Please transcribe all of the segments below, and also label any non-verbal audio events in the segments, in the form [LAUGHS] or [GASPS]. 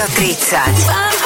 Rádio 30.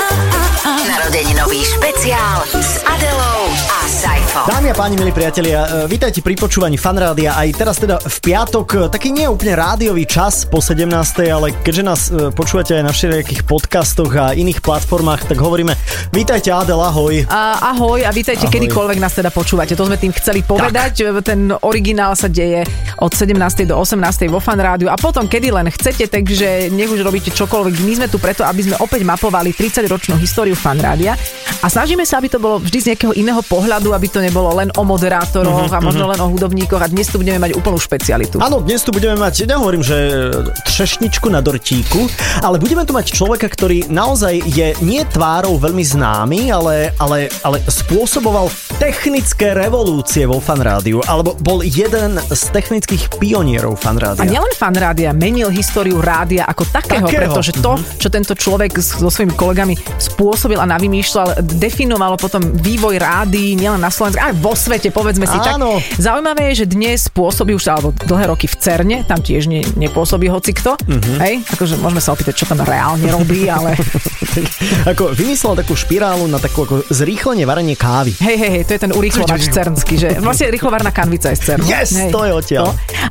Narodeninový špeciál s Adelou a Saifom. Dámy a páni, milí priatelia, e, vítajte pri počúvaní Fanrádia. Aj teraz teda v piatok, e, taký nie úplne rádiový čas po 17. ale keďže nás e, počúvate aj na všelijakých podcastoch a iných platformách, tak hovoríme vítajte Adel, ahoj. A, ahoj a vítajte, Ahoj. kedykoľvek nás teda počúvate. To sme tým chceli povedať. Ten originál sa deje od 17. do 18. vo Fan Rádiu a potom kedy len chcete, takže nech už robíte čokoľvek. My sme tu preto, aby sme opäť mapovali 30-ročnú históriu Fan Rádia a snažíme sa, aby to bolo vždy z nejakého iného pohľadu, aby to nebolo len o moderátoroch Mhm, a možno len o hudobníkoch a dnes tu budeme mať úplnú špecialitu. Áno, dnes tu budeme mať, nehovorím, že třešničku na dortíku, ale budeme tu mať človeka, ktorý naozaj je nie tvárou veľmi známy, ale, ale, ale spôsoboval technické revolúcie vo fanrádiu, alebo bol jeden z technických pionierov fanrádia. A nielen fan rádia, menil históriu rádia ako takého, Takého. pretože to, čo tento človek so svojimi kolegami spôsobil a navymýšľal, definovalo potom vývoj rádií nielen na Slovensku, aj vo svete, povedzme si Áno. tak. Zaujímavé je, že dnes pôsobí už alebo dlhé roky v Cerne, tam tiež ne, nepôsobí hocikto. Mhm. Hej, akože môžeme sa opýtať, čo tam reálne robí, ale [LAUGHS] ako vymyslel takú špirálu na takú ako zrýchlenie varenie kávy. hej, hej, hej, to je ten urýchlovač cernský, že vlastne rýchlovarná kanvica je z Cernu. Yes, hej. to je odtiaľ.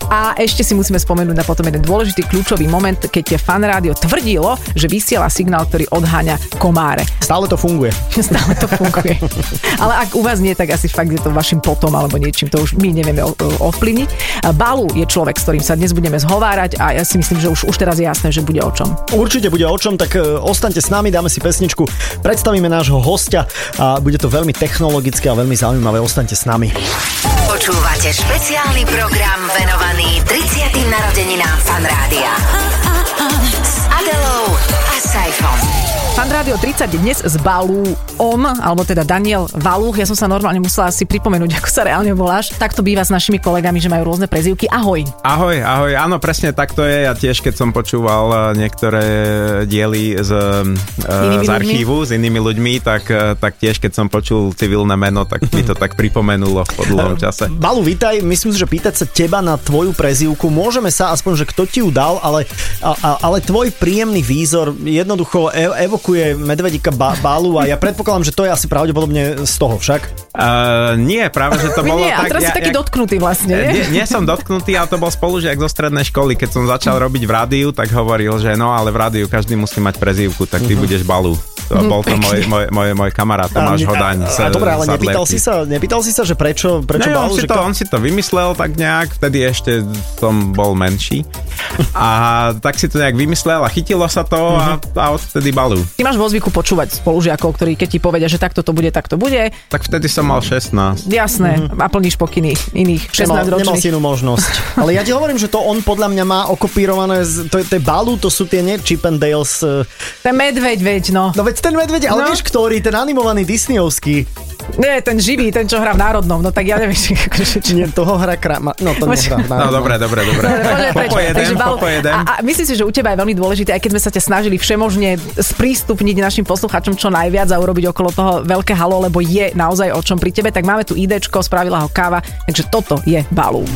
A ešte si musíme spomenúť na potom jeden dôležitý kľúčový moment, keď je fan rádio tvrdilo, že vysiela signál, ktorý odháňa komáre. Stále to funguje. [LAUGHS] Stále to funguje. Ale ak u vás nie, tak asi fakt je to vašim potom alebo niečím, to už my nevieme ovplyvniť. Balu je človek, s ktorým sa dnes budeme zhovárať a ja si myslím, že už, už teraz je jasné, že bude o čom. Určite bude o čom, tak e, ostaňte s nami, dáme si pesničku, predstavíme nášho hostia a bude to veľmi technologické a veľmi zaujímavé. Ostaňte s nami. Počúvate špeciálny program venovaný 30. narodeninám Fan Rádia. S Adelou a Saifom. Fan Rádio 30 dnes z Balú on, alebo teda Daniel Valúch. Ja som sa normálne musela si pripomenúť, ako sa reálne voláš. Tak to býva s našimi kolegami, že majú rôzne prezývky. Ahoj. Ahoj, ahoj, áno, presne tak to je. Ja tiež, keď som počúval eh, niektoré diely z, uh, z ľuďmi? archívu s inými ľuďmi, tak, eh, tak tiež, keď som počul civilné meno, tak mi to tak pripomenulo po dlhom [LAUGHS] čase. Balu, vítaj. Myslím si, že pýtať sa teba na tvoju prezývku, môžeme sa aspoň, že kto ti ju dal, ale, a, a, ale tvoj príjemný výzor jednoducho e- evokuje medvedika ba- Balu a ja predpokladám, že to je asi pravdepodobne z toho však. Uh, nie, práve, že to bolo nie, a tak... teraz si taký dotknutý vlastne, Nie, nie? nie som dotknutý, ale to bol spolužiak zo strednej školy. Keď som začal robiť v rádiu, tak hovoril, že no, ale v rádiu každý musí mať prezývku, tak ty budeš balu. To bol to môj, môj, môj, môj kamarát Tomáš Hodaň. A, a, dobre, ale nepýtal si, sa, nepýtal si sa, že prečo, prečo Ne, on, Balu? si že to, on si to vymyslel tak nejak, vtedy ešte som bol menší. A tak si to nejak vymyslel a chytilo sa to a, a odtedy balu. Ty máš vo zvyku počúvať spolužiakov, ktorí keď ti povedia, že takto to bude, tak to bude. Tak vtedy som mal 16. Jasné, a plníš pokyny iných Nemal, 16 nemal si ročných. inú možnosť. Ale ja ti hovorím, že to on podľa mňa má okopírované, z, to, je- to je Balu, to sú tie nie Chip and Dales. e, Ten medveď, veď, no. No veď ten medveď, ale No. vieš ktorý, ten animovaný Disneyovský. Nie, ten živý, ten, čo hrá v Národnom, no tak ja neviem, či [LAUGHS] či... Nie, toho hra krama. No to nehrá. No dobre, dobre, dobre. Poďme preč. Popo jeden, Takže, Balu, popo jeden. A, a myslím si, že u teba je veľmi dôležité, aj keď sme sa ťa snažili všemožne sprístupniť našim poslucháčom čo najviac a urobiť okolo toho veľké halo, lebo je naozaj o čom pri tebe, tak máme tu idečko, spravila ho káva, takže toto je Balu.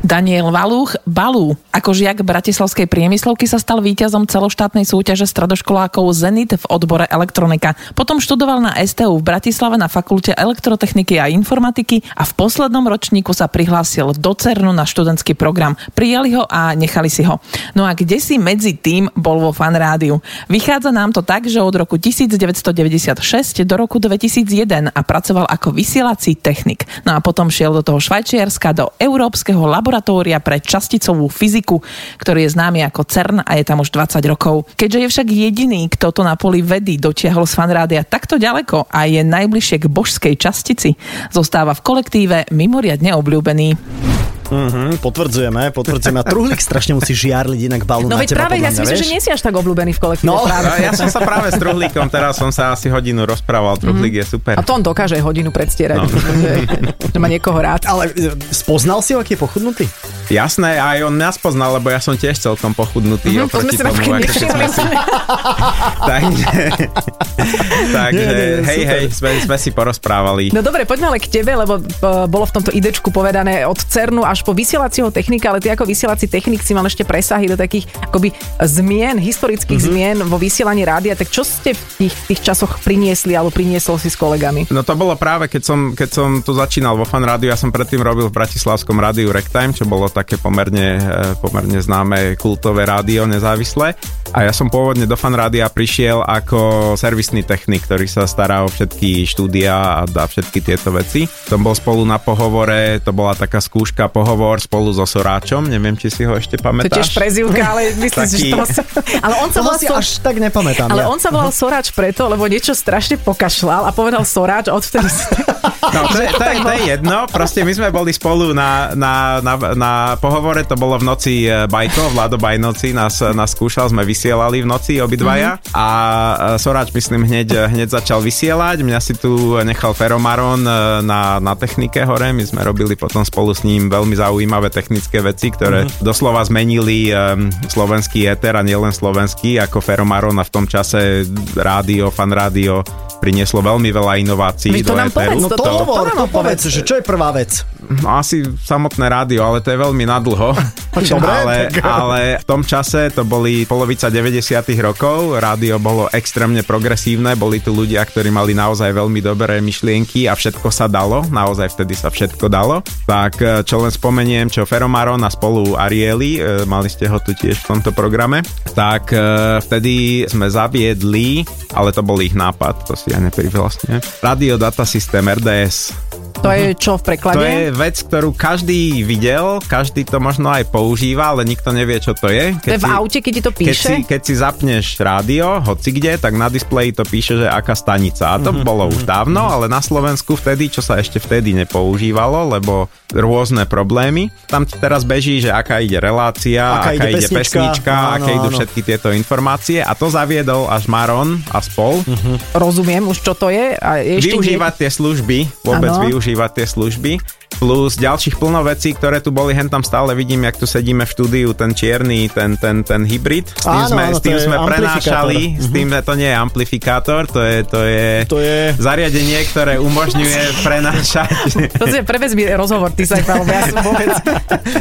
Daniel Valúch Balú. Ako žiak Bratislavskej priemyslovky sa stal víťazom celoštátnej súťaže stredoškolákov Zenit v odbore elektronika. Potom študoval na STU v Bratislave na fakulte elektrotechniky a informatiky a v poslednom ročníku sa prihlásil do CERNu na študentský program. Prijali ho a nechali si ho. No a kde si medzi tým bol vo fan rádiu? Vychádza nám to tak, že od roku 1996 do roku 2001 a pracoval ako vysielací technik. No a potom šiel do toho Švajčiarska, do Európskeho laboratória pre časticovú fyziku, ktorý je známy ako CERN a je tam už 20 rokov. Keďže je však jediný, kto to na poli vedy dotiahol z fanrádia takto ďaleko a je najbližšie k božskej častici, zostáva v kolektíve mimoriadne obľúbený. Mhm, potvrdzujeme, potvrdzujeme. A truhlík strašne musí žiarliť inak balu No na teba, práve podľa ja si myslím, že nie si až tak obľúbený v kolektíve. No. práve. No, ja som sa práve s truhlíkom, teraz som sa asi hodinu rozprával, truhlík je super. A to on dokáže hodinu predstierať, No. že, že má niekoho rád. Ale e, spoznal si ho, aký je pochudnutý? Jasné, aj on nás poznal, lebo ja som tiež celkom pochudnutý Mhm, to sme si tomu, ako sme si... [LAUGHS] Takže, [LAUGHS] takže Nie, nie, hej, super. hej, sme, sme si porozprávali. No dobre, poďme ale k tebe, lebo uh, bolo v tomto idečku povedané od CERNu až až po vysielacieho technika, ale ty ako vysielací technik si mal ešte presahy do takých akoby zmien, historických mm-hmm. zmien vo vysielaní rádia, tak čo ste v tých, tých časoch priniesli alebo priniesol si s kolegami? No to bolo práve, keď som, keď som tu začínal vo fan rádiu, ja som predtým robil v Bratislavskom rádiu Rectime, čo bolo také pomerne, eh, pomerne známe kultové rádio nezávislé. A ja som pôvodne do fan rádia prišiel ako servisný technik, ktorý sa stará o všetky štúdia a dá všetky tieto veci. Som bol spolu na pohovore, to bola taká skúška pohovor spolu so Soráčom, neviem, či si ho ešte pamätáš. To tiež prezivka, ale [LAUGHS] myslím si, že to... Ale on sa volal si až tak nepamätám. Ale ja. on sa volal Soráč preto, lebo niečo strašne pokašľal a povedal Soráč, odvtedy si... [LAUGHS] No, to, je, to, je, to je jedno, proste my sme boli spolu na, na, na, na pohovore, to bolo v noci e, Bajko, Vlado Bajnoci nás, nás skúšal, sme vysielali v noci obidvaja. Mm-hmm. a e, Soráč myslím hneď, hneď začal vysielať, mňa si tu nechal Feromaron e, na, na technike hore, my sme robili potom spolu s ním veľmi zaujímavé technické veci, ktoré mm-hmm. doslova zmenili um, slovenský éter a nielen slovenský, ako Feromaron a v tom čase rádio, fan rádio prinieslo veľmi veľa inovácií to do nám povedz, No to, to- hovor, to nám povedz, že čo je prvá vec? No, asi samotné rádio, ale to je veľmi nadlho. [LAUGHS] Dobre, ale, tak- ale v tom čase to boli polovica 90 rokov, rádio bolo extrémne progresívne, boli tu ľudia, ktorí mali naozaj veľmi dobré myšlienky a všetko sa dalo, naozaj vtedy sa všetko dalo. Tak e, čo len spomeniem, čo Feromaron a spolu Arieli, e, mali ste ho tu tiež v tomto programe, tak e, vtedy sme zaviedli, ale to bol ich nápad, to si ja neprivlastne, Radio Data System RDS. Yes. To je čo v preklade? To je vec, ktorú každý videl, každý to možno aj používa, ale nikto nevie, čo to je. To je v aute, keď ti to keď si, píše? keď si zapneš rádio, hoci kde, tak na displeji to píše, že aká stanica. A to Mhm. bolo už dávno, ale na Slovensku vtedy, čo sa ešte vtedy nepoužívalo, lebo rôzne problémy. Tam ti teraz beží, že aká ide relácia, Aká aká, ide ide pesnička. Áno, aké idú áno. všetky tieto informácie. A to zaviedol až Maron a spol. Rozumiem už, čo to je. A ešte využívať tie služby, vôbec Áno. využívať tie služby. Plus ďalších plno vecí, ktoré tu boli, hen tam stále vidím, jak tu sedíme v štúdiu, ten čierny, ten, ten, ten hybrid. S tým Áno, sme, áno, s tým je sme prenášali, s tým, že to nie je amplifikátor, to je, to je, To je... zariadenie, ktoré umožňuje [LAUGHS] prenášať. To si prevedz mi rozhovor, ty sa lebo ja som vôbec...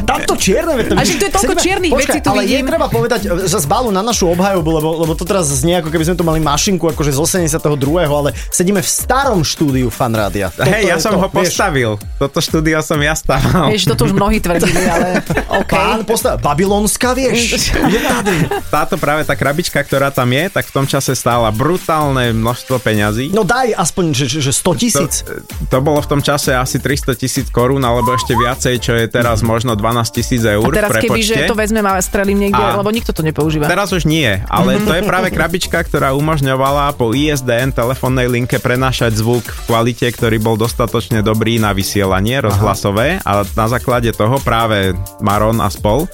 Tamto čierne, to A že tu je toľko Sedíme- čiernych Počkaj, vecí, tu ale vidím. je treba povedať e, za zbalu na našu obhajobu, lebo, lebo to teraz znie ako keby sme tu mali mašinku akože z 82., ale sedíme v starom štúdiu fanrádia. Hej, ja je som to, ho. Postavil. Toto štúdio som ja staval. Vieš, toto už mnohí tvrdili, ale [LAUGHS] OK. Pán postav... Babylonská, vieš? [LAUGHS] je tady. Táto práve tá krabička, ktorá tam je, tak v tom čase stála brutálne množstvo peňazí. No daj aspoň, že, že, že 100 tisíc. To, to bolo v tom čase asi 300 tisíc korún, alebo ešte viacej, čo je teraz možno 12 tisíc eur A teraz keby, že to vezmem a strelím niekde, A- lebo nikto to nepoužíva. Teraz už nie, ale to je práve krabička, ktorá umožňovala po ISDN telefónnej linke prenášať zvuk v kvalite, ktorý bol dostatočne dobrý na vysielanie rozhlasové a na základe toho práve Maron a spol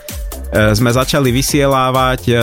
sme začali vysielávať e,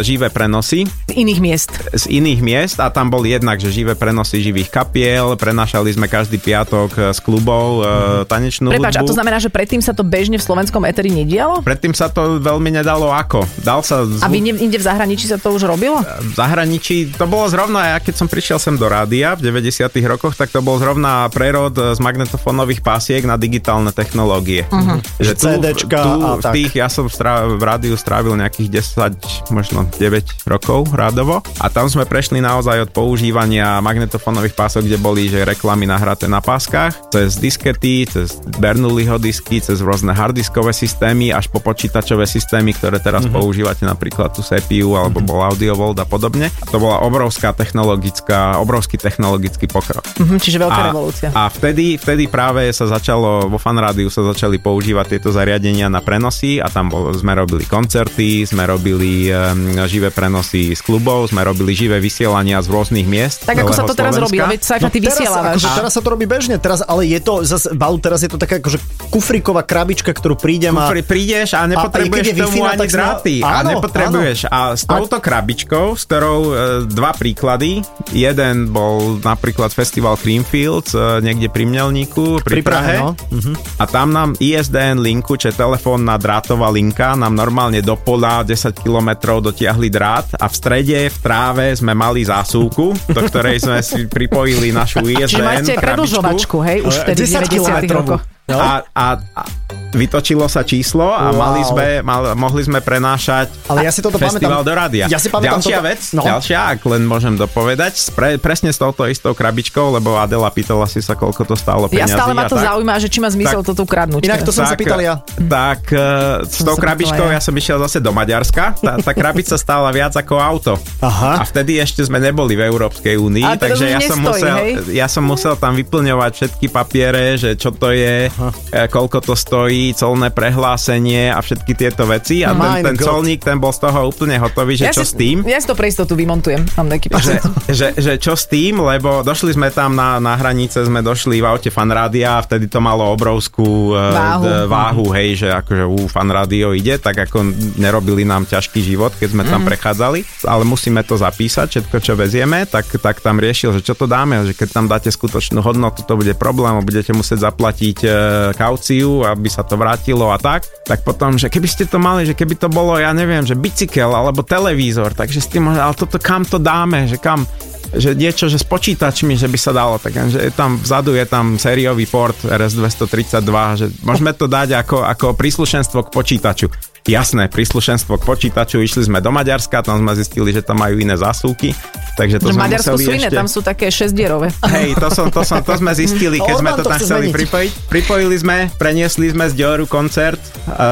živé prenosy Z iných miest. z iných miest a tam bol jednak, že živé prenosy živých kapiel, prenášali sme každý piatok e, z klubov e, tanečnú Prepač, a hudbu. to znamená, že predtým sa to bežne v slovenskom eteri nedialo? Predtým sa to veľmi nedalo ako. Dal sa zvuk... A vy ne- inde v zahraničí sa to už robilo? v zahraničí, to bolo zrovna, ja keď som prišiel sem do rádia v 90 rokoch, tak to bol zrovna prerod z magnetofónových pásiek na digitálne technológie. Uh-huh. Že tu, CDčka tu a v tak. tých, ja som strá, v rádiu strávil nejakých 10, možno 9 rokov rádovo a tam sme prešli naozaj od používania magnetofónových pások, kde boli že reklamy nahraté na páskach, cez diskety, cez Bernoulliho disky, cez rôzne harddiskové systémy až po počítačové systémy, ktoré teraz uh-huh. používate napríklad tu CPU alebo bol AudioVolt a podobne. A to bola obrovská technologická, obrovský technologický pokrok. Mhm, čiže veľká A, revolúcia. a vtedy, vtedy práve sa začalo, vo fanrádiu sa začali používať tieto zariadenia na prenosy a tam bol, sme robili koncerty, sme robili um, živé prenosy z klubov, sme robili živé vysielania z rôznych miest. tak ako sa to teraz robí, Slovenska. veď Saifa, ty teraz, vysielavaš. akože, teraz sa to robí bežne, teraz, ale je to, zase, Balu, teraz je to taká akože kufriková krabička, ktorú prídem a... Kufri, prídeš a nepotrebuješ je k tomu Wi-Fi, ani tak sa- dráty. a Áno, nepotrebuješ. A s touto krabičkou, s ktorou e, dva príklady. Jeden bol napríklad festival Creamfields e, niekde pri Mňelníku, pri, Pri Prahe, Prahe. no. Mhm. A tam nám ISDN linku, čo je telefónna drátová linka, nám normálne do pola 10 kilometrov dotiahli drát a v strede v tráve sme mali zásuvku, do ktorej sme si pripojili našu ISDN Čiže máte predlžovačku, hej, už vtedy v 10 90 kilometrovú. rokoch. No. A, a, a vytočilo sa číslo a Wow. mali sme, mal, mohli sme prenášať Ale ja si toto festival pamätám. do rádia. Ja si pamätám ďalšia toto- vec, no. ďalšia, ak len môžem dopovedať, pre, presne s touto istou krabičkou, lebo Adela pýtala si sa, koľko to stálo Ja peňazí. stále ma to tak. zaujíma, že či má zmysel Tak. toto kradnúť. Inak to som sa pýtal ja. Tak uh, s tou krabičkou ja. ja som išiel zase do Maďarska. Tá, tá krabica stála viac ako auto. Aha. A vtedy ešte sme neboli v Európskej únii, takže ja som, nestojí, musel, hej? ja som musel tam vyplňovať všetky papiere, že čo to je, e, koľko to stojí, colné prehlásenie a všetky tieto veci. A ten, ten colník, ten bol z toho úplne hotový, že ja čo si, s tým? Ja si to pre istotu vymontujem. Mám nejaký že, [LAUGHS] že, že čo s tým, lebo došli sme tam na, na hranice, sme došli v aute fan rádia a vtedy to malo obrovskú e, Váhu. d- váhu hej, že akože ú, fan rádio ide, tak ako nerobili nám ťažký život, keď sme Mhm. tam prechádzali, ale musíme to zapísať, všetko čo vezieme, tak, tak tam riešil, že čo to dáme, že keď tam dáte skutočnú hodnotu, to bude problém, budete musieť zaplatiť e, kauciu, aby sa to vrátilo a tak, tak potom, že keby ste to mali, že keby to bolo, ja neviem, že bicykel alebo televízor, takže s tým, ale toto kam to dáme, že kam, že niečo, že s počítačmi, že by sa dalo, tak že je tam vzadu je tam sériový port RS232, že môžeme to dať ako, ako príslušenstvo k počítaču. Jasné, príslušenstvo k počítaču, išli sme do Maďarska, tam sme zistili, že tam majú iné zásuvky, takže to Že sme Maďarsku museli sú iné, ešte... tam sú také šesťdierové. Hej, to, som, to, som, to sme zistili, keď sme to to tam chceli zmeniť. pripojiť. Pripojili sme, preniesli sme z Dioru koncert,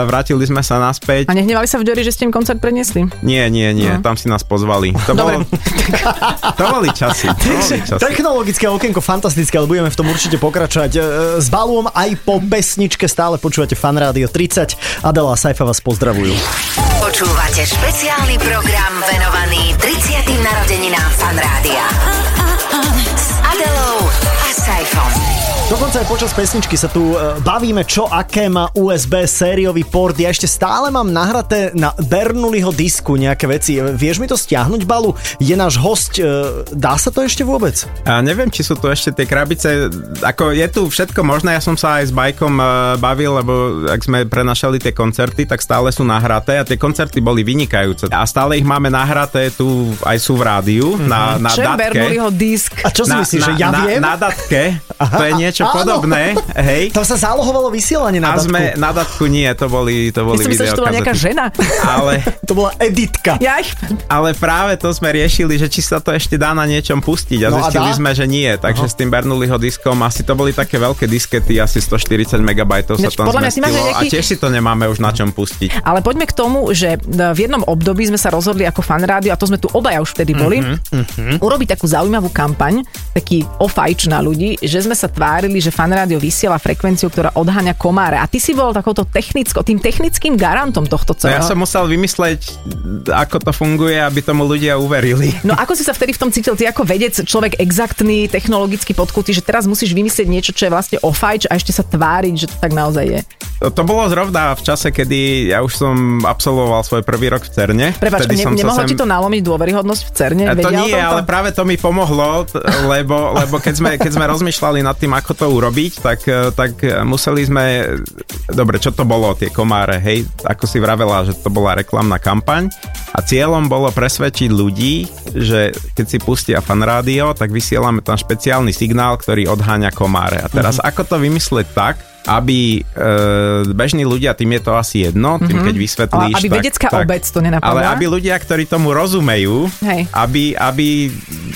vrátili sme sa naspäť. A nehnevali sa v Diori, že ste im koncert preniesli? Nie, nie, nie, tam si nás pozvali. To, Dobre. bolo, to boli časy. To boli časy. Technologické okienko fantastické, ale budeme v tom určite pokračovať. E, S Balúom aj po pesničke stále počúvate Fan Rádio 30. Adela Saifa vás pozdravujú. Počúvate špeciálny program venovaný 30. narodeninám Fan Rádia. S Adelou a Saifom. Dokonca aj počas pesničky sa tu e, bavíme, čo aké má USB sériový port. Ja ešte stále mám nahraté na Bernuliho disku nejaké veci. E, Vieš mi to stiahnuť, Balu? Je náš host, e, dá sa to ešte vôbec? A neviem, či sú tu ešte tie krabice, ako je tu všetko možné, ja som sa aj s Bajkom bavil, lebo ak sme prenašali tie koncerty, tak stále sú nahraté a tie koncerty boli vynikajúce. A stále ich máme nahraté, tu aj sú v rádiu, na, na Čo je datke. Bernoulliho disk? A čo si na, myslíš, na, že ja na, viem? Na datke, to je niečo áno. podobné, hej. Tam sa zálohovalo vysielanie na A datku. sme na datku nie, to boli, to Ja boli si myslel, že to bola nejaká videokazety. žena. Ale, [LAUGHS] To bola editka. Ja ale práve to sme riešili, že či sa to ešte dá na niečom pustiť a No a zistili dá? sme, že nie. Takže s tým Bernoulliho diskom asi to boli také veľké diskety, asi 140 MB sa tam podľa zmestilo nejaký- a tiež si to nemáme už na čom pustiť. Ale poďme k tomu, že v jednom období sme sa rozhodli ako fan rádio, a to sme tu obaja už vtedy boli, Mhm, urobiť takú zaujímavú kampaň, taký ofajč na ľudí, že sme sa tvárili, že fan rádio vysiela frekvenciu, ktorá odháňa komáre. A ty si bol takouto technicko, tým technickým garantom tohto No ja celého. som musel vymysleť, ako to funguje, aby tomu ľudia uverili. No ako si sa vtedy v tom cítil? Ty ako vedec, človek exaktný, technologicky podkutý, že teraz musíš vymyslieť niečo, čo je vlastne ofajč a ešte sa tváriť, že to tak naozaj je. To, bolo zrovna v čase, kedy ja už som absolvoval svoj prvý rok v CERNE. Prepač, ne, nemohlo sem- ti to nalomiť dôveryhodnosť v CERNE? A to Vedia nie, ale práve to mi pomohlo, lebo, lebo keď, sme, keď sme rozmýšľali nad tým, ako to urobiť, tak, eh, tak museli sme... Dobre, čo to bolo, tie komáre, hej? Ako si vravela, že to bola reklamná kampaň a cieľom bolo presvedčiť ľudí, že keď si pustia fan rádio, tak vysielame tam špeciálny signál, ktorý odháňa komáre. A teraz ako to vymyslieť tak, aby e, bežní ľudia, tým je to asi jedno, tým keď vysvetlíš... Ale aby tak, vedecká tak, obec to nenapadla? Ale aby ľudia, ktorí tomu rozumejú, Hej. aby, aby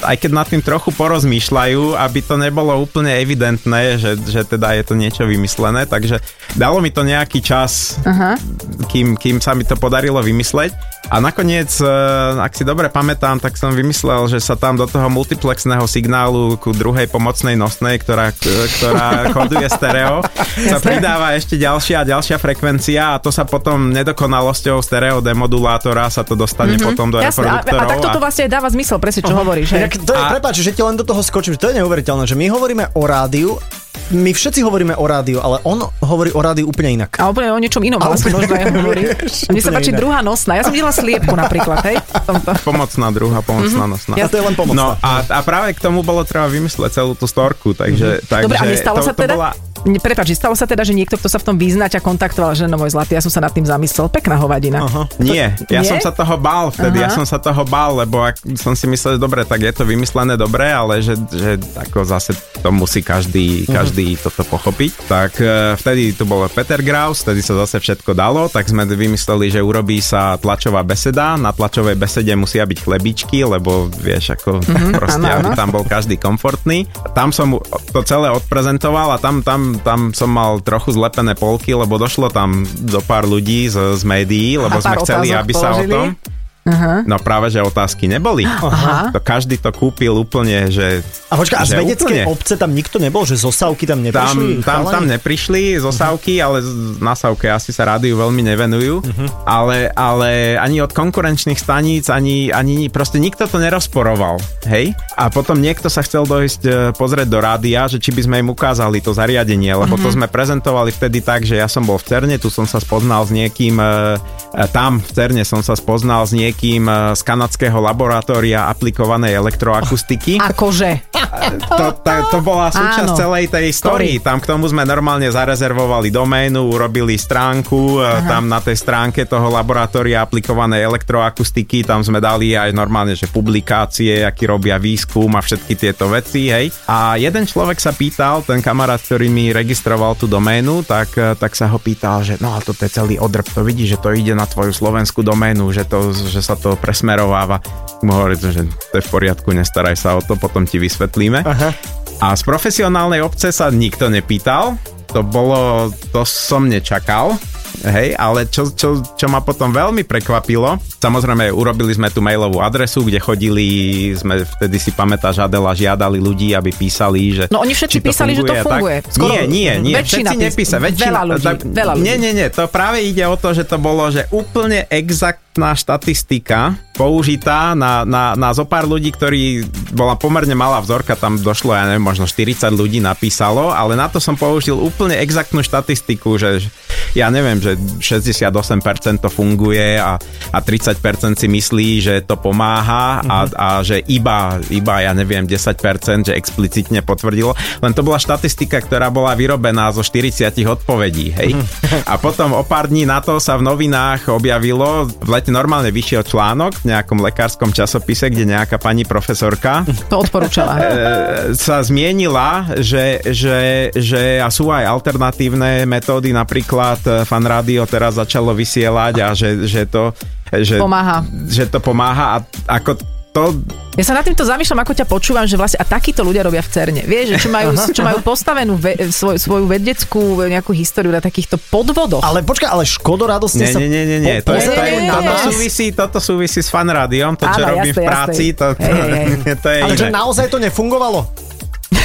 aj keď nad tým trochu porozmýšľajú, aby to nebolo úplne evidentné, že, že teda je to niečo vymyslené, takže dalo mi to nejaký čas, Aha. kým, kým sa mi to podarilo vymysleť. A nakoniec, e, ak si dobre pamätám, tak som vymyslel, že sa tam do toho multiplexného signálu ku druhej pomocnej nosnej, ktorá, ktorá [LAUGHS] koduje stereo, sa pridáva ešte ďalšia a ďalšia frekvencia a to sa potom nedokonalosťou stereo demodulátora sa to dostane mm-hmm. potom do Mhm. Jasné, a, a reproduktorov. takto to vlastne aj dáva zmysel, presne čo hovoríš. hej. Inak to je, A- prepáč, že ti len do toho skočím, že to je neuveriteľné, že my hovoríme o rádiu, my všetci hovoríme o rádiu, ale on hovorí o rádiu úplne inak. A úplne o niečom inom A vlastne úplne- možno aj hovorí. [LAUGHS] Mne sa páči inak. druhá nosná. Ja som videla sliepku napríklad, hej? Tomto. Pomocná druhá, pomocná nosná. A to je len pomocná. No a, a práve k tomu bolo treba vymysleť celú tú storku, takže... takže Dobre, a nestalo to, sa to teda? Bola, Prepač, stalo sa teda, že niekto, kto sa v tom vyzná, ťa kontaktoval, že no môj zlatý, ja som sa nad tým zamyslel. Pekná hovadina. Aha. Nie, ja Nie? som sa toho bál vtedy, ja Aha. som sa toho bál, lebo ak som si myslel, že dobre, tak je to vymyslené dobre, ale že, že ako zase to musí každý, každý toto pochopiť. Tak e, vtedy tu bol Peter Graus, vtedy sa zase všetko dalo, tak sme vymysleli, že urobí sa tlačová beseda, na tlačovej besede musia byť chlebičky, lebo vieš, ako [LAUGHS] proste, áno, aby áno. tam bol každý komfortný. Tam som to celé odprezentoval a tam, tam, tam som mal trochu zlepené polky, lebo došlo tam do pár ľudí z, z médií, lebo sme chceli, aby sa o položili? tom Aha. No práve, že otázky neboli. Aha. To každý to kúpil úplne, že... A počkaj, a z vedeckej úplne. obce tam nikto nebol, že zo Savky tam neprišli? Tam, tam, tam neprišli zo Sávky, ale na Sávke asi sa rádiu veľmi nevenujú. Mhm. Ale, ale ani od konkurenčných staníc, ani, ani proste nikto to nerozporoval. Hej? A potom niekto sa chcel dojsť e, pozrieť do rádia, že či by sme im ukázali to zariadenie, lebo Mhm. to sme prezentovali vtedy tak, že ja som bol v Cerne, tu som sa spoznal s niekým, e, e, tam v Cerne som sa spoznal s niekým e, z kanadského laboratória aplikovanej elektroakustiky. [LAUGHS] Akože. To, ta, to bola súčasť Áno. celej tej story. Tam k tomu sme normálne zarezervovali doménu, urobili stránku, Aha. tam na tej stránke toho laboratória aplikovanej elektroakustiky, tam sme dali aj normálne, že publikácie, aký robia výskum a všetky tieto veci, hej. A jeden človek sa pýtal, ten kamarát, ktorý mi registroval tú doménu, tak, tak sa ho pýtal, že no a toto je celý odrb, to vidíš, že to ide na tvoju slovenskú doménu, že, to, že sa to presmerováva. Mu hovorí, že to je v poriadku, nestaraj sa o to, potom ti vysvetlíme. Aha. A z profesionálnej obce sa nikto nepýtal, to bolo, to som nečakal. Hej, ale čo, čo, čo ma potom veľmi prekvapilo, samozrejme urobili sme tú mailovú adresu, kde chodili, sme vtedy si pamätáš, Adela, žiadali ľudí, aby písali, že... No oni všetci písali, že to a tak. funguje. Skoro nie, nie, nie, všetci pís- nepísali. Väčšina, veľa ľudí, tak- veľa ľudí. Nie, nie, nie, to práve ide o to, že to bolo, že úplne exaktná štatistika použitá na, na, na zo pár ľudí, ktorí bola pomerne malá vzorka, tam došlo, ja neviem, možno 40 ľudí napísalo, ale na to som použil úplne exaktnú štatistiku, že ja neviem, že 68% to funguje a, a 30% si myslí, že to pomáha a, a že iba, iba, ja neviem, 10%, že explicitne potvrdilo. Len to bola štatistika, ktorá bola vyrobená zo 40 odpovedí, hej. A potom o pár dní na to sa v novinách objavilo, v lete normálne vyšiel článok nejakom lekárskom časopise, kde nejaká pani profesorka To odporúčala. [LAUGHS] e, sa zmienila, že, že, že a sú aj alternatívne metódy, napríklad e, Fan Radio teraz začalo vysielať a že, že to že, Pomáha. že to pomáha a ako to Ja sa nad týmto zamýšľam, ako ťa počúvam, že vlastne a takíto ľudia robia v Cerne. Vieš, že čo majú, čo majú postavenú ve, svoj, svoju vedeckú nejakú históriu na takýchto podvodoch. Ale počkaj, ale škodoradostne Nie, sa nie, nie, nie, nie. To je, to je, Nie, nie, nie, toto, súvisí, toto súvisí s fanrádiom, to, čo Áno, robím jasné, v práci, jasné. to, Hej, hej, hej. [LAUGHS] to je Ale že iné. naozaj to nefungovalo?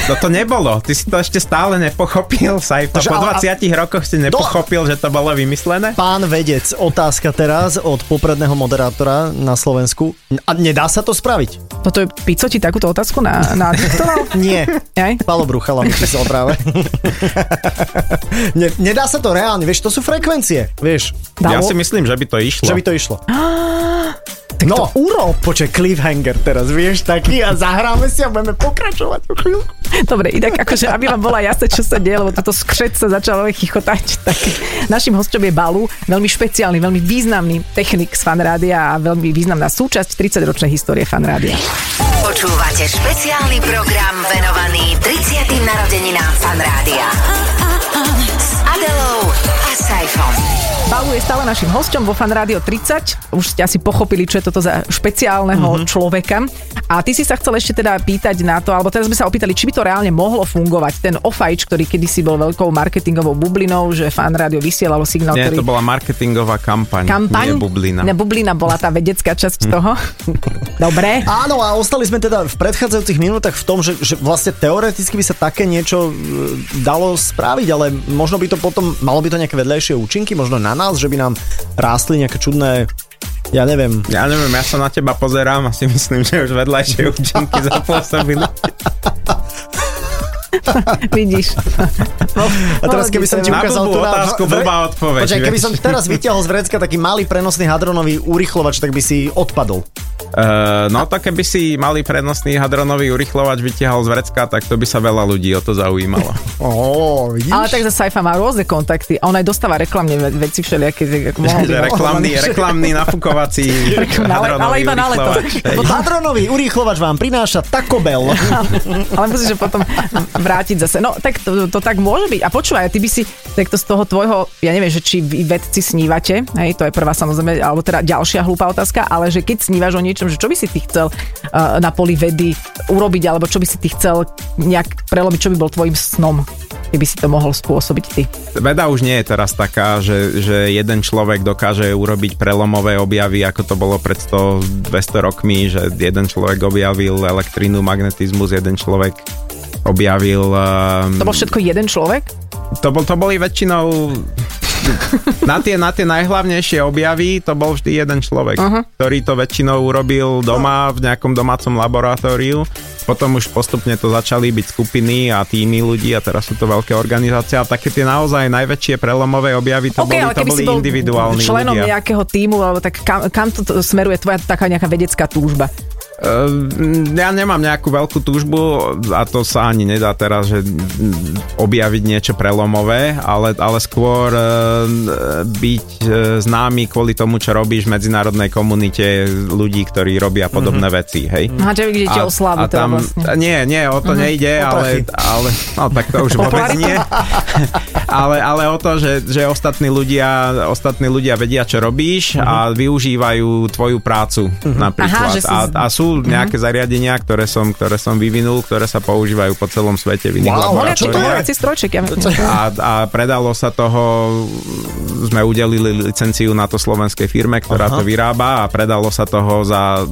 Toto nebolo, ty si to ešte stále nepochopil, Sajto. Takže, Po ale- 20 rokoch si nepochopil, že to bolo vymyslené? Pán vedec, otázka teraz od popredného moderátora na Slovensku. A nedá sa to spraviť? Toto je, Pico ti takúto otázku na, na? [LAUGHS] Nie. Aj? Palo Bruchala mi písal práve. ne, nedá sa to reálne, vieš, to sú frekvencie, vieš, Ja Dalo? si myslím, že by to išlo. že by to išlo. [GASPS] Tak no, to urob. Počkaj, cliffhanger teraz, vieš, taký a zahráme si a budeme pokračovať o chvíľku. Dobre, inak akože, aby vám bola jasné, čo sa deje, lebo toto skřet sa začalo chichotať, [LAUGHS] tak našim hostom je Balu, veľmi špeciálny, veľmi významný technik z Fanrádia a veľmi významná súčasť 30-ročnej histórie Fanrádia. Počúvate špeciálny program venovaný 30. narodeninám Fanrádia. S Adelou a Saifom. Balu je stále našim hostom vo Fan Rádio 30. Už ste asi pochopili, čo je toto za špeciálneho Mhm. mm-hmm. človeka. A ty si sa chcel ešte teda pýtať na to, alebo teraz sme sa opýtali, či by to reálne mohlo fungovať. Ten ofajč, ktorý kedysi bol veľkou marketingovou bublinou, že Fan Rádio vysielalo signál, Nie, ktorý... to bola marketingová kampaň, Kampaň? nie bublina. Ne, bublina bola tá vedecká časť toho. [LAUGHS] Dobre. Áno, a ostali sme teda v predchádzajúcich minútach v tom, že, že vlastne teoreticky by sa také niečo e, dalo spraviť, ale možno by to potom, malo by to nejaké vedľajšie účinky, možno na nás, že by nám rástli nejaké čudné, ja neviem, Ja neviem, ja sa na teba pozerám a si myslím, že už vedľajšie účinky [LAUGHS] zapôsobili. [LAUGHS] Vidíš. A teraz keby som ti Na ukázal na- otázku, blbá odpoveď, Počkaj, keby som teraz vyťahol z vrecka taký malý prenosný hadronový urychlovač, tak by si odpadol. Uh, no to keby si malý prednostný hadronový urychlovač vytiahol z vrecka, tak to by sa veľa ľudí o to zaujímalo. [LAUGHS] Ó, vidíš? Ale tak za Saifa má rôzne kontakty a on aj dostáva reklamne ve- veci všelijaké. ako mohol by- Že reklamný, [LAUGHS] reklamný nafukovací Ale- ale hadronový iba na leto. urychlovač. Hadronový urýchlovač vám prináša Taco Bell. ale musíš ho potom vrátiť zase. No tak to, to tak môže byť. A počúvaj, ty by si takto z toho tvojho, ja neviem, že či vy vedci snívate, hej, to je prvá samozrejme, alebo teda ďalšia hlúpa otázka, ale že keď snívaš o niečom, že čo by si ty chcel uh, na poli vedy urobiť, alebo čo by si ty chcel nejak prelobiť, čo by bol tvojim snom, keby si to mohol spôsobiť ty. Veda už nie je teraz taká, že, že jeden človek dokáže urobiť prelomové objavy, ako to bolo pred 100-200 rokmi, že jeden človek objavil elektrínu, magnetizmus, jeden človek objavil... Um, To bol všetko jeden človek? to, bol, to boli väčšinou... Na tie, na tie najhlavnejšie objavy to bol vždy jeden človek, uh-huh. ktorý to väčšinou urobil doma v nejakom domácom laboratóriu. Potom už postupne to začali byť skupiny a týmy ľudí a teraz sú to veľké organizácie a také tie naozaj najväčšie prelomové objavy to OK, boli, to boli bol individuálni členom ľudia. nejakého týmu, alebo tak kam, kam to to smeruje tvoja taká nejaká vedecká túžba? Uh, ja nemám nejakú veľkú túžbu a to sa ani nedá teraz, že objaviť niečo prelomové, ale, ale skôr uh, byť uh, známy kvôli tomu, čo robíš v medzinárodnej komunite ľudí, ktorí robia podobné mm-hmm. veci, hej. Aha, že vy idete o slavu teda tam, vlastne. Nie, nie, o to nejde, O ale, ale, no tak to už [LAUGHS] vôbec nie. [LAUGHS] ale, ale o to, že, že ostatní, ľudia, ostatní ľudia vedia, čo robíš a využívajú tvoju prácu napríklad. Aha, že si a, a sú nejaké zariadenia, ktoré som, ktoré som vyvinul, ktoré sa používajú po celom svete v iných Wow, Molia, čo to laboratóriách. je? strojček. Ja... A, a predalo sa toho, sme udelili licenciu na to slovenskej firme, ktorá Aha. to vyrába a predalo sa toho za,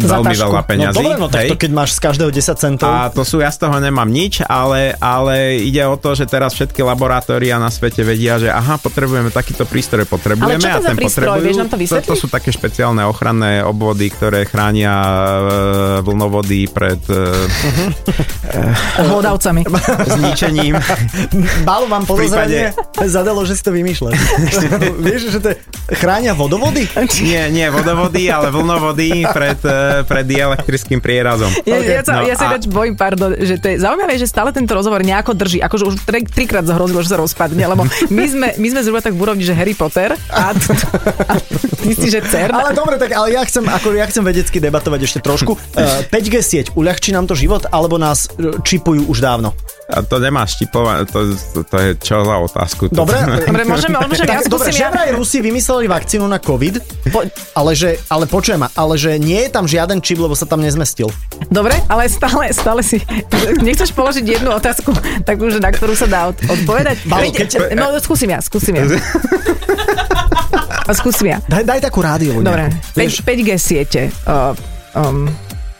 Za veľmi tašku. veľa No peňazí. dobre, no tak hej. to keď máš z každého 10 centov. A to sú, ja z toho nemám nič, ale, ale ide o to, že teraz všetky laboratória na svete vedia, že aha, potrebujeme takýto prístroj, potrebujeme Ale čo to a ten prístroj? potrebujú. Vieš nám to to, vysvetliť? to sú také špeciálne ochranné obvody, ktoré chránia e, vlnovody pred e, [LAUGHS] Hlodavcami. [LAUGHS] zničením. Balo vám podozrenie, prípade- zadalo, že si to vymýšľaš. [LAUGHS] Vieš, že to je, chránia vodovody? Nie, nie vodovody, ale vlnovody pred, e, pred elektrickým prierazom. Ja, ja, sa, No ja sa a- ináč bojím, pardon, že to je zaujímavé, že stále tento rozhovor nejako drží. Akože už tri, trikrát zahrozilo, že sa rozpadne, lebo my sme, my sme zhruba tak v úrovni, že Harry Potter a, t- a ty si, že CERN. Ale dobre, tak ale ja chcem, ako ja chcem vedecky debatovať ešte trošku. [LAUGHS] Uh, 5G sieť, uľahčí nám to život, alebo nás e, čipujú už dávno? A to nemá štipovať, to, to, to je čo za otázku. To- Dobre? [LAUGHS] Dobre, môžeme, môžeme ja Tak, dobre, že ja. vraj Rusi vymysleli vakcínu na COVID, po, ale, že, ale počujem ma, ale že nie je tam žiaden čip, lebo sa tam nezmestil. Dobre, ale stále, stále si... Nechceš položiť jednu otázku, takú, že na ktorú sa dá od- odpovedať? Balo, keď- No, skúsim ja, skúsim ja. A skúsim ja. Daj, daj takú rádiovú Dobre, nejakú, vieš? 5, 5G siete. Uh, um,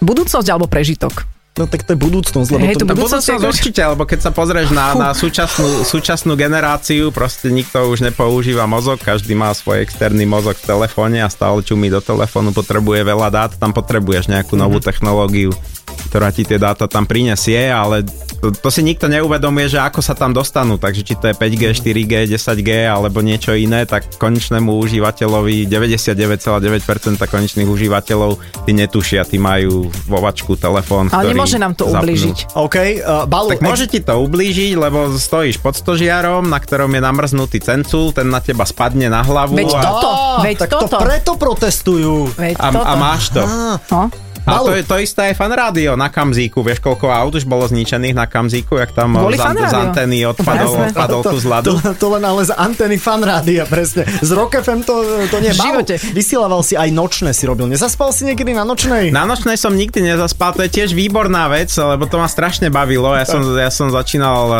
budúcnosť alebo prežitok? No tak to je budúcnosť, lebo Hej, to, to No budúcnosť budúcnosť akože- určite, lebo keď sa pozrieš na, na súčasnú, súčasnú generáciu, proste nikto už nepoužíva mozog, každý má svoj externý mozog v telefóne a stále čumí do telefónu, potrebuje veľa dát, tam potrebuješ nejakú novú technológiu, ktorá ti tie dáta tam prinesie, ale to, to si nikto neuvedomuje, že ako sa tam dostanú, takže či to je 5G, 4G, 10G alebo niečo iné, tak konečnému užívateľovi 99,9% konečných užívateľov ty netušia, ty majú vo vačku telefón, Ale ktorý nemôže nám to zapnú. ubližiť. OK, uh, Balu, Tak môže ti to ublížiť, lebo stojíš pod stožiarom, na ktorom je namrznutý cencul, ten na teba spadne na hlavu Veď a, toto, veď tak toto. to preto protestujú. Veď a, toto. a máš to. Á, No? A to je to isté aj fan rádio na Kamzíku. Vieš, koľko aut už bolo zničených na Kamzíku, jak tam Kvôli z, fan z antény odpadol, Jasné. odpadol to, kus ľadu. to, to len ale z antény fan rádia, presne. Z Rock FM to, to nie. V živote. Vysielaval si aj nočné si robil. Nezaspal si niekedy na nočnej? Na nočnej som nikdy nezaspal, to je tiež výborná vec, lebo to ma strašne bavilo. Ja som, ja som začínal e,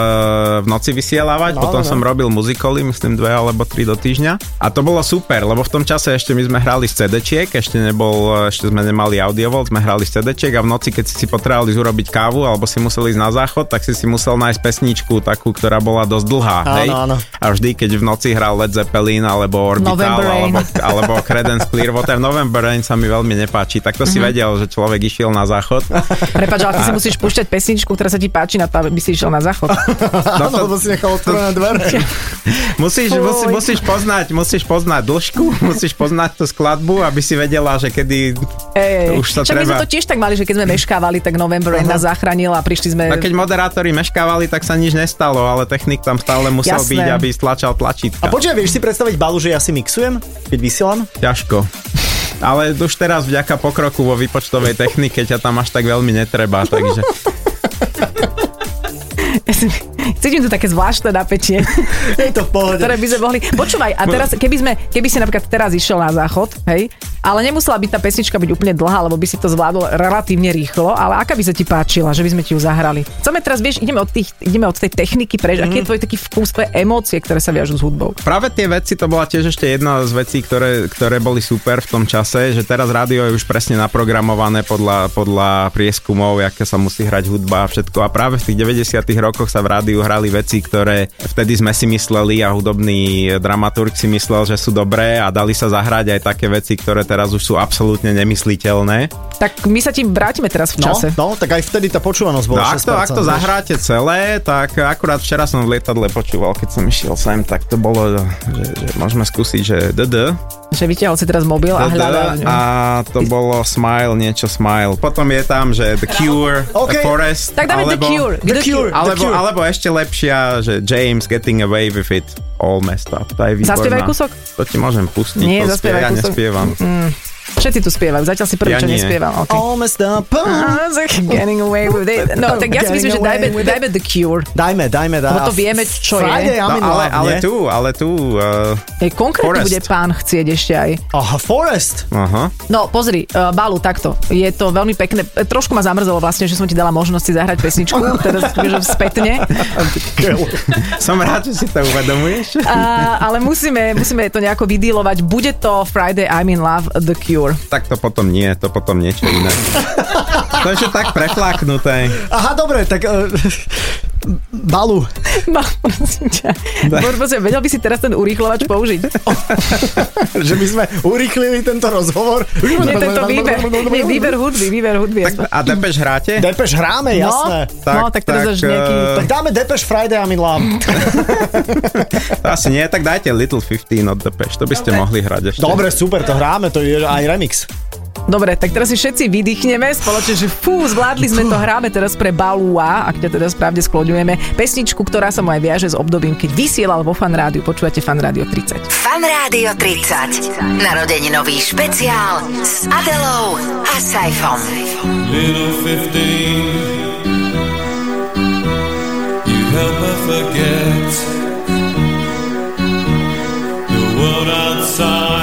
v noci vysielávať, No, potom no, no. som robil muzikoly, myslím dve alebo tri do týždňa. A to bolo super, lebo v tom čase ešte my sme hrali z CD-čiek, ešte nebol, ešte sme nemali audiovolt, sme hrali z CD-čiek a v noci, keď si si potrebovali urobiť kávu alebo si musel ísť na záchod, tak si si musel nájsť pesničku takú, ktorá bola dosť dlhá. Áno, hej? áno. A vždy, keď v noci hral Led Zeppelin alebo Orbital November alebo, alebo Credence Clearwater, November Rain sa mi veľmi nepáči, tak to si vedel, že človek išiel na záchod. Prepač, ale ty si musíš púšťať pesničku, ktorá sa ti páči na to, aby si išiel na záchod. Áno, [LAUGHS] lebo si nechal otvorené dvere. [LAUGHS] Musíš, musí, musíš, poznať, musíš poznať dĺžku, [LAUGHS] musíš poznať tú skladbu, aby si vedela, že kedy Ej, Už sa Však my sme to tiež tak mali, že keď sme meškávali, tak November Rain nás zachránil a prišli sme... A keď moderátori meškávali, tak sa nič nestalo, ale technik tam stále musel Jasné. byť, aby stlačal tlačítka. A počkaj, vieš si predstaviť balu, že ja si mixujem, keď vysielam? Ťažko. Ale už teraz vďaka pokroku vo výpočtovej technike ťa tam až tak veľmi netreba, takže Cítim tu také zvláštne napätie, Je to v pohode. ktoré by sme mohli... Počúvaj, a teraz, keby, sme, keby si napríklad teraz išiel na záchod, hej, ale nemusela byť tá pesnička byť úplne dlhá, lebo by si to zvládol relatívne rýchlo, ale aká by sa ti páčila, že by sme ti ju zahrali? Chceme teraz, vieš, ideme od, tých, ideme od tej techniky preč, aký je tvoj taký vkus, tvoje emócie, ktoré sa viažú s hudbou? práve tie veci, to bola tiež ešte jedna z vecí, ktoré, ktoré boli super v tom čase, že teraz rádio je už presne naprogramované podľa, podľa prieskumov, aké sa musí hrať hudba a všetko. A práve v tých 90 rokoch sa v rádiu hrali veci, ktoré vtedy sme si mysleli a hudobný dramaturg si myslel, že sú dobré a dali sa zahrať aj také veci, ktoré teraz už sú absolútne nemysliteľné. Tak my sa ti vrátime teraz v No, čase. no, tak aj vtedy tá počúvanosť No bola ak to, 6%, ak to zahráte celé, tak akurát včera som v lietadle počúval, keď som išiel sem, tak to bolo, že, že môžeme skúsiť, že DD, Že vyťahol si teraz mobil a hľadal v ňom. a to bolo Smile, niečo Smile. Potom je tam, že The Cure, OK. The Forest, Tak dáme alebo, The Cure. The Cure. Alebo, The Cure. alebo ešte lepšia, že James Getting Away with It, All Messed Up. Tá je výborná. Zaspievaj kúsok? To ti môžem pustiť. Nie, to zaspievaj ja kúsok. nespievam. Všetci tu spievajú, zatiaľ si prvý, Ja čo nie. nespieval. Okay. Messed up. Getting away with it. No, tak ja si myslím, že dajme, dajme The Cure. Dajme, dajme, dajme. Lebo to vieme, čo je. Friday, I'm No, ale, ale tu, ale tu... Uh, Ej, konkrétne Forest. bude pán chcieť ešte aj. Aha, Forest. aha. No, pozri, uh, Balu, takto. Je to veľmi pekné. Trošku ma zamrzelo vlastne, že som ti dala možnosť si zahrať pesničku, [LAUGHS] teraz že spätne. [LAUGHS] Som rád, že si to uvedomuješ. A, ale musíme, musíme to nejako vydílovať. Bude to Friday I'm in Love, The Cure. Tak to potom nie, to potom niečo iné. [LAUGHS] to je tak prefláknuté. Aha, dobre, tak... Uh, balu. [LAUGHS] No, prosím ťa. Prosím, vedel by si teraz ten urýchlovač použiť? [LAUGHS] že by sme urýchlili tento rozhovor. Nie, tento výber, nie, výber hudby, výber hudby. aspoň. A Depeš hráte? Depeš hráme, jasné. No, no, tak teraz až nejaký... eh, Tak dáme Depeš Friday I'm in love. Asi nie, tak dajte Little 15 od Depeš, to by ste mohli hrať ešte. Dobre, super, to hráme, to je aj remix. Dobre, tak teraz si všetci vydýchneme spoločne, že fú, zvládli sme to, hráme teraz pre Balua, ak ťa teda správne skloňujeme, pesničku, ktorá sa mu aj viaže s obdobím, keď vysielal vo Fan Rádiu, počúvate Fan Rádio 30. Fan Rádio 30. Narodeninový špeciál s Adelou a Saifom. Little 15 You help her forget The world outside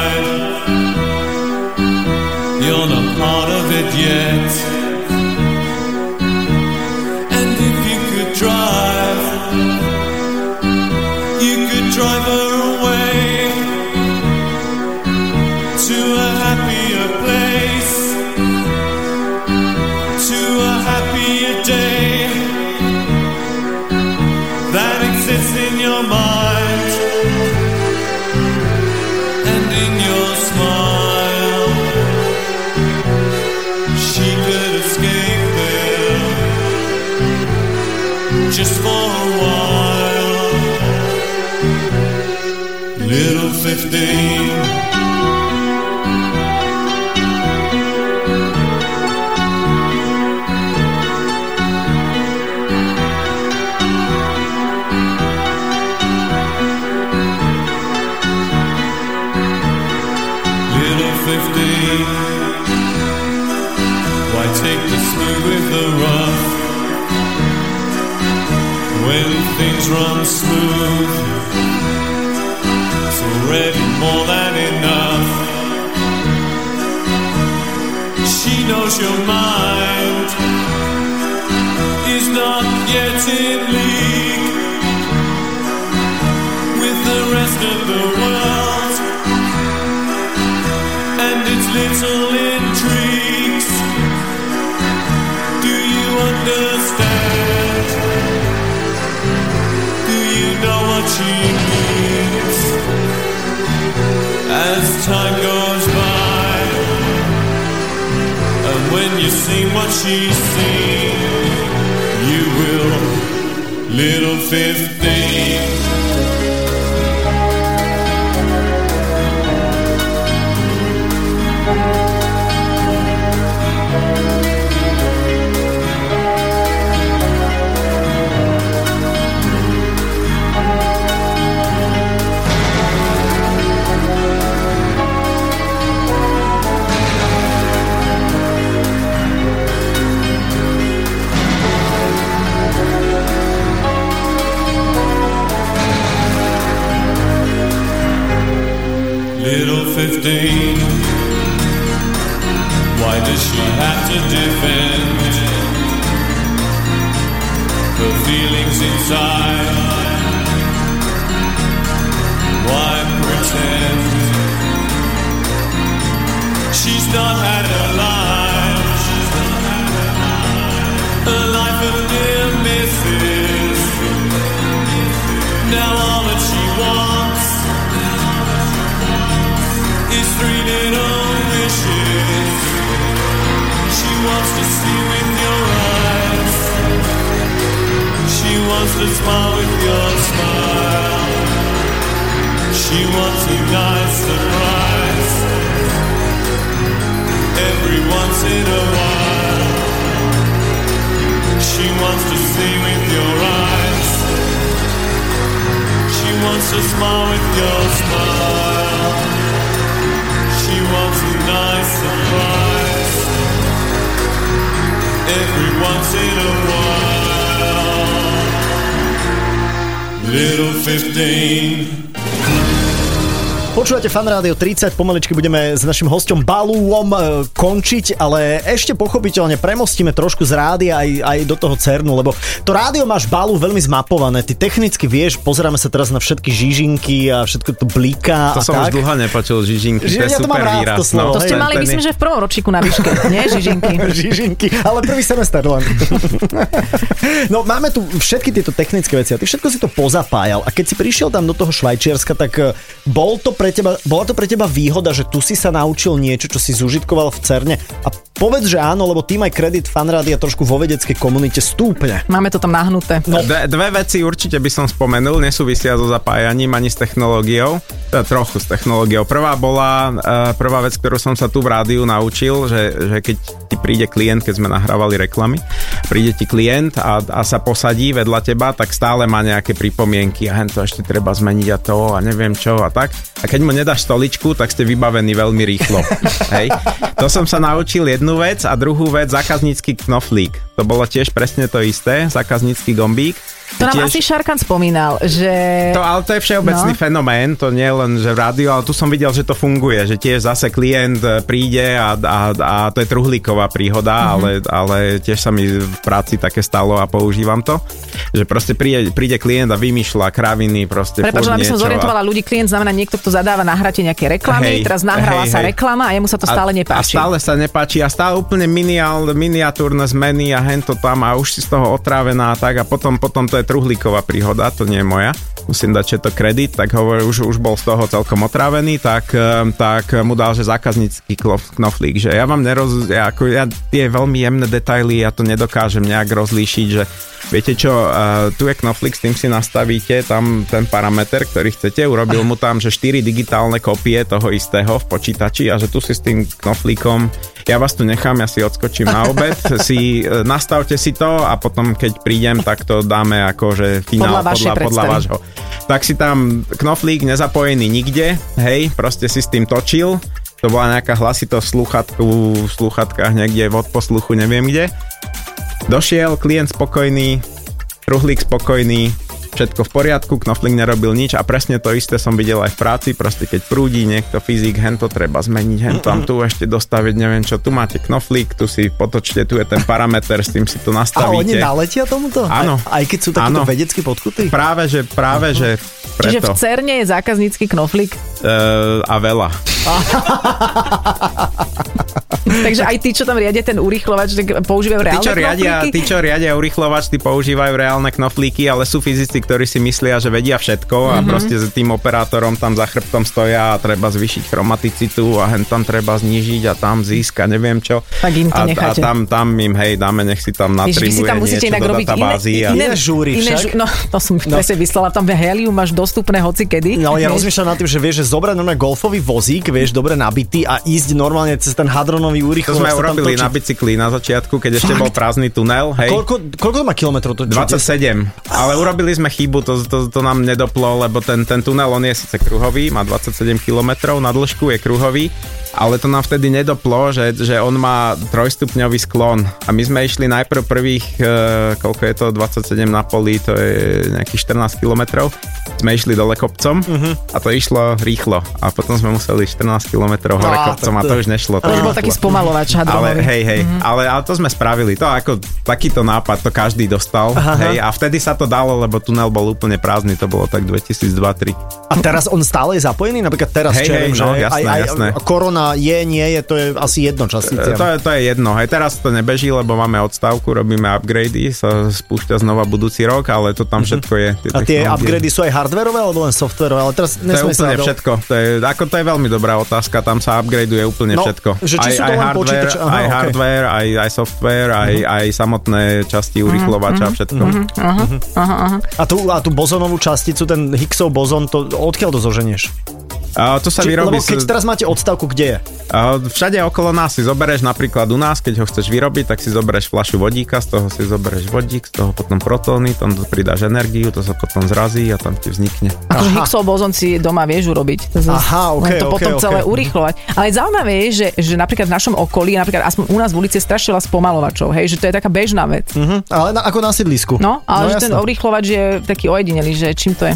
when you see what she's seen, you will, little 15. 15. Why does she have to defend her feelings inside? Why pretend she's not had a to smile with your smile. She wants a nice surprise. Every once in a while. She wants to see with your eyes. She wants to smile with your smile. She wants a nice surprise. Every once in a while. Little 15. Počúvate Fan Rádio 30, pomaličky budeme s našim hostom Balúom e, končiť, ale ešte pochopiteľne premostíme trošku z rádia aj, aj do toho CERNu, lebo to rádio máš Balú veľmi zmapované, ty technicky vieš, pozeráme sa teraz na všetky žižinky a všetko to bliká To a som tak. už dlho nepočul, Žižinky, Že to je ja to mám super rád, výraz. to slovo, To ste hej, mali, myslím, že v prvom ročníku na výške, nie, [LAUGHS] Žižinky? Žižinky, ale prvý semester len. [LAUGHS] no máme tu všetky tieto technické veci a ty všetko si to pozapájal a keď si prišiel tam do toho Švajčiarska, tak eh, bol to pre teba, bola to pre teba výhoda, že tu si sa naučil niečo, čo si zužitkoval v CERNE a povedz, že áno, lebo tým aj kredit fanrádia trošku vo vedeckej komunite stúpne. Máme to tam nahnuté. No. Dve, dve veci určite by som spomenul, nesúvisia so zapájaním ani s technológiou, teda trochu s technológiou. Prvá bola, uh, prvá vec, ktorú som sa tu v rádiu naučil, že, že keď ti príde klient, keď sme nahrávali reklamy, príde ti klient a, a sa posadí vedľa teba, tak stále má nejaké pripomienky a hen to ešte treba zmeniť a to a neviem čo a tak. A keď mu nedáš stoličku, tak ste vybavení veľmi rýchlo. [LAUGHS] Hej. To som sa naučil jednu vec a druhú vec, zákaznícky knoflík. To bolo tiež presne to isté, zákaznícky gombík. To nám Tiež- asi Šarkan spomínal, že... to, ale to je všeobecný No. no. fenomén, to nie len, že v rádiu, ale tu som videl, že to funguje, že tiež zase klient e, príde a, a, a to je truhlíková príhoda, Mhm. mm-hmm. ale, ale tiež sa mi v práci také stalo a používam to, že proste príde, príde klient a vymýšľa kraviny, proste Prepač, aby som zorientovala ľudí, klient znamená niekto, kto zadáva nahráte nejaké reklamy, Hej, teraz nahráva hej, sa hej. reklama a jemu sa to stále a, nepáči. A stále sa nepáči a stále úplne miniál, miniatúrne zmeny a hento tam a už si z toho otrávená a tak a potom, potom to je truhlíková príhoda, to nie je moja. Musím dať to kredit, tak hovor, už, už bol z toho celkom otrávený, tak, eh, tak mu dal, že zákaznícky knoflík, že ja vám neroz... Ja, ako, ja tie veľmi jemné detaily, ja to nedokážem nejak rozlíšiť, že viete čo, uh, tu je knoflík, s tým si nastavíte tam ten parameter, ktorý chcete, urobil mu tam, že 4 digitálne kopie toho istého v počítači a že tu si s tým knoflíkom ja vás tu nechám, ja si odskočím na obed, [LAUGHS] si e, nastavte si to a potom keď prídem, tak to dáme ako, že finál Podľa podľa, podľa vášho. Tak si tam knoflík nezapojený nikde, hej, proste si s tým točil, to bola nejaká hlasitosť v sluchatku, v sluchatkách niekde v odposluchu, neviem kde. Došiel, klient spokojný, truhlík spokojný, všetko v poriadku, knoflík nerobil nič a presne to isté som videl aj v práci, proste keď prúdi niekto fyzik, hen to treba zmeniť, hen tam tu ešte dostaviť, neviem čo, tu máte knoflík, tu si potočte, tu je ten parameter, s tým si to A oni nastavíte. naletia tomuto? Áno. Aj, aj keď sú takíto vedecky podkutí? Práve, že, práve, že Čiže preto. v CERNE je zákaznícky knoflík. Uh, a veľa. [LAUGHS] Takže aj tí, čo tam riadia ten urýchlovač, tak používajú Tí reálne čo, riadia, knoflíky? tí, čo riadia urychlovač, tí používajú reálne knoflíky, ale sú fyzici, ktorí si myslia, že vedia všetko a Mhm. proste s tým operátorom tam za chrbtom stoja a treba zvýšiť chromaticitu a hen tam treba znížiť a tam získa, neviem čo. Tak im to a, a tam, tam im, hej, dáme, nech si tam Ježiš, si natrimuje tam musíte niečo inak robiť iné, a... Iné žúry iné však. No, to som no. presne vyslala. Tam helium máš dostupné hoci kedy. No ja rozmýšľam nad tým, že vieš, že zobrať normálne golfový vozík, vieš, dobre nabitý a ísť normálne cez ten hadronový To úrychlovač. sme urobili na bicykli na začiatku, keď ešte bol prázdny tunel, hej. Koľko, koľko to má kilometrov? To, čo- 27, ale urobili sme chybu, to, to, to nám nedoplo, lebo ten, ten tunel, on je síce kruhový, má 27 km na dĺžku, je kruhový, ale to nám vtedy nedoplo, že, že on má trojstupňový sklon a my sme išli najprv prvých, e, koľko je to, 27 na poli, to je nejakých 14 kilometrov, sme išli dole kopcom uh-huh. a to išlo rýchlo a potom sme museli 14 kilometrov hore kopcom a to už nešlo. To To už bol taký spomalovač ale hadronový. hej, hej, mm-hmm. ale, ale to sme spravili. To ako takýto nápad, to každý dostal. Aha. Hej, a vtedy sa to dalo, lebo tunel bol úplne prázdny, to bolo tak 2002-2003. A teraz on stále je zapojený? Napríklad teraz Hej, čerem, hej, no, že jasné, aj, aj jasné. korona je, nie je, to je asi jedno, čo si E, To je, to je jedno. Hej, teraz to nebeží, lebo máme odstavku, robíme upgrady, sa spúšťa znova budúci rok, ale to tam všetko je. Mhm. A tie upgrady sú aj hardwareové alebo len softwareové? Ale teraz To je úplne sa všetko. To je, ako to je veľmi dobrá otázka, tam sa upgradeuje úplne No, všetko. že či aj, sú to aj len hardware? Aha, aj ok. hardware, aj, aj software, aj, aj samotné časti urychlovača, všetko. A tú, a tú bozonovú časticu, ten Higgsov bozon, to odkiaľ to zoženieš? A to sa Či, vyrobí... lebo keď teraz máte odstavku, kde je? A Všade okolo nás si zoberieš napríklad u nás, keď ho chceš vyrobiť, tak si zoberieš fľašu vodíka, z toho si zoberieš vodík, z toho potom protóny, tam to pridáš energiu, to sa potom zrazí a tam ti vznikne. Akože Aha. Higgsov bozon si doma vieš urobiť. Zas- Aha, ok, len to ok, potom ok. celé urychlovať. Ale zaujímavé je, že, že napríklad v našom okolí, napríklad aspoň u nás v ulici je strašne veľa spomalovačov, hej, že to je taká bežná vec. Mhm, ale na, ako na sídlisku. No, ale že ten jasné. urychlovač je taký ojedinelý, že čím to je?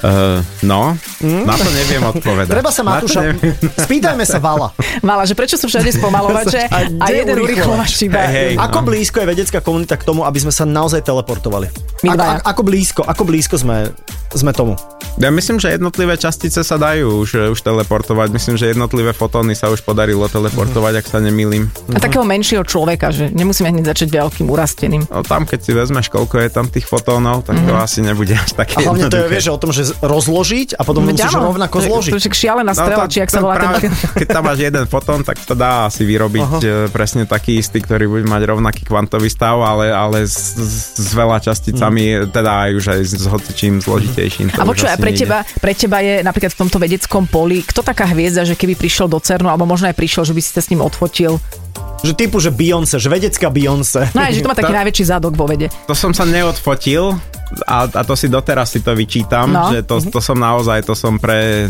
Uh, no, na to neviem odpovedať. Treba sa Matúša... Spýtajme sa Vala. Mala, že prečo sú všade spomalovače [LAUGHS] A a, jeden urychlovač? iba. Hej, hej. Ako no. blízko je vedecká komunita k tomu, aby sme sa naozaj teleportovali? Ako, ako, ako blízko, ako blízko sme, sme tomu? Ja myslím, že jednotlivé častice sa dajú už, už teleportovať. Myslím, že jednotlivé fotóny sa už podarilo teleportovať, ak sa nemýlim. A takého menšieho človeka, že nemusíme hneď začať veľkým urasteným. No, tam, keď si vezmeš, koľko je tam tých fotónov, tak to asi nebude až také A hlavne to je, vieš, o tom, že rozložiť a potom Veď musíš áno, rovnako zložiť. To je však šialená strela, či jak sa volá ten... práve, Keď tam máš jeden fotón, tak to dá asi vyrobiť uh presne taký istý, ktorý bude mať rovnaký kvantový stav, ale, ale s, s, veľa časticami, teda aj už aj s, hocičím zložitejším. A počuj, pre nejde. teba, pre teba je napríklad v tomto vedeckom poli, kto taká hviezda, že keby prišiel do CERNu, alebo možno aj prišiel, že by si sa s ním odfotil. Že typu, že Beyoncé, že vedecká Beyoncé. No aj, že to má taký To- najväčší zadok vo vede. To som sa neodfotil a, a to si doteraz si to vyčítam, No. že to, to som naozaj, to som pre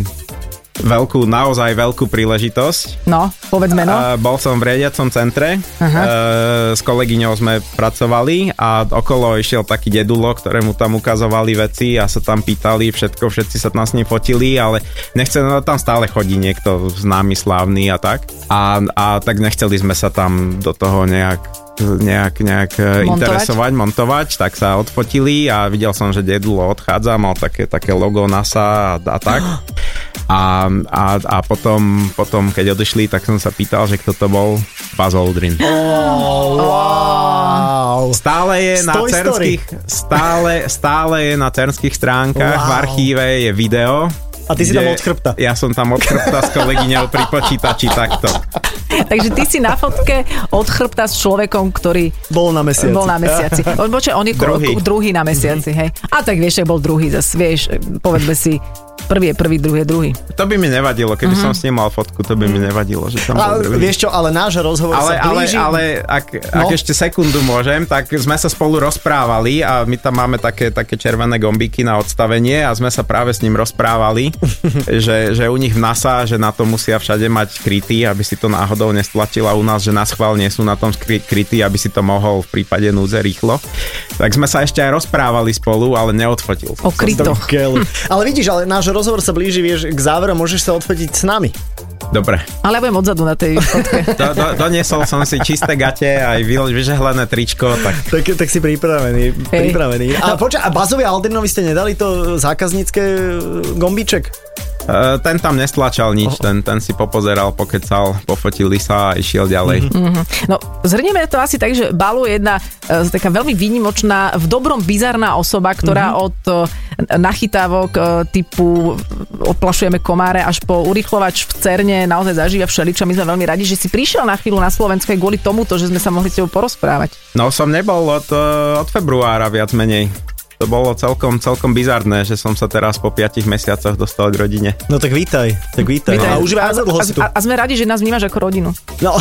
veľkú, naozaj veľkú príležitosť. No, povedz meno. Uh, bol som v riadiacom centre, uh, s kolegyňou sme pracovali a okolo išiel taký dedulo, ktorému tam ukazovali veci a sa tam pýtali všetko, všetci sa tam s ním fotili, ale nechce, no tam stále chodí niekto známy, slávny a tak. A, a tak nechceli sme sa tam do toho nejak nejak, nejak Montovať? montovať? interesovať, montovať, tak sa odfotili a videl som, že dedulo odchádza, mal také, také logo NASA a, a tak. [GASPS] A, a, a potom, potom, keď odišli, tak som sa pýtal, že kto to bol. Buzz Aldrin. Wow. Stále je na Story. cernských, stále, stále je na cernských stránkach, Wow. v archíve je video. A ty si tam od chrbta. Ja som tam od chrbta s kolegyňou pri počítači takto. Takže ty si na fotke od chrbta s človekom, ktorý Bol na mesiaci. bol na mesiaci. On, počkaj, on je Druhý. ko- druhý na mesiaci, hej. A tak vieš, že bol druhý, zase vieš, povedzme si, prvý je prvý, druhý je druhý. To by mi nevadilo, keby Mhm. som s ním mal fotku, to by mi nevadilo, že tam A, bol druhý. vieš čo, ale náš rozhovor ale, sa ale, blíži. ale ak, ak No. ešte sekundu môžem, tak sme sa spolu rozprávali a my tam máme také, také červené gombíky na odstavenie a sme sa práve s ním rozprávali, [LAUGHS] že, že u nich v NASA, že na to musia všade mať krytý, aby si to náhodou nestlačila u nás, že na schvál nie sú na tom krytí, aby si to mohol v prípade núdze rýchlo. Tak sme sa ešte aj rozprávali spolu, ale neodfotil O krytoch. [LAUGHS] Ale vidíš, ale náš rozhovor sa blíži, vieš, k záveru, môžeš sa odfotiť s nami. Dobre. Ale ja budem odzadu na tej fotke. [LAUGHS] Do, do, doniesol som si čisté gate aj vy- vyžehlené tričko, tak Tak, tak si pripravený. Hej. pripravený. A počkaj, a Bazovi Aldrinovi ste nedali to zákaznícke e, gombíček? Uh, ten tam nestlačal nič, ten, ten si popozeral, pokecal, pofotili sa a išiel ďalej. No, zhrnieme to asi tak, že Balu je jedna e, taká veľmi výnimočná, v dobrom bizarná osoba, ktorá od e, nachytávok e, typu oplašujeme komáre až po urychlovač v Cerne naozaj zažíva všeličo. My sme veľmi radi, že si prišiel na chvíľu na Slovensku aj kvôli tomuto, že sme sa mohli s tebou porozprávať. No som nebol od, uh, od februára viac menej. To bolo celkom, celkom bizarné, že som sa teraz po 5 mesiacoch dostal k rodine. No tak vítaj, tak vítaj. Vítaj. A už a, si tu. a, a sme radi, že nás vnímaš ako rodinu. No,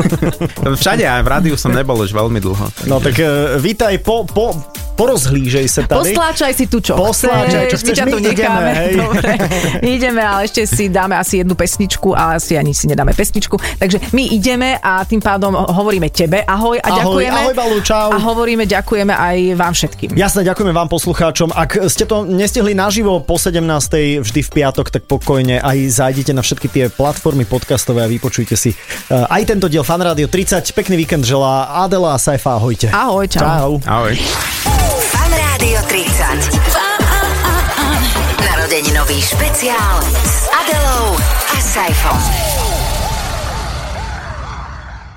[LAUGHS] Všade aj v rádiu som nebol už veľmi dlho. no tak uh, vítaj po, po porozhlížej sa tady. Postláčaj si tu, čo Postláčaj, čo chceš, my my tu ideme, necháme. hej. [LAUGHS] Dobre, my ideme, ale ešte si dáme asi jednu pesničku a asi ani si nedáme pesničku. Takže my ideme a tým pádom hovoríme tebe ahoj a Ahoj, ďakujeme. ahoj, Balu, čau. A hovoríme ďakujeme aj vám všetkým. Jasné, ďakujeme vám poslucháčom. Ak ste to nestihli naživo po 17. vždy v piatok, tak pokojne aj zajdite na všetky tie platformy podcastové a vypočujte si uh, aj tento diel Fan Radio 30. Pekný víkend želá Adela a Saifa. Ahojte. Ahoj, čau. Čau. Ahoj. Rádio 30. Narodeninový špeciál s Adelou a Saifom.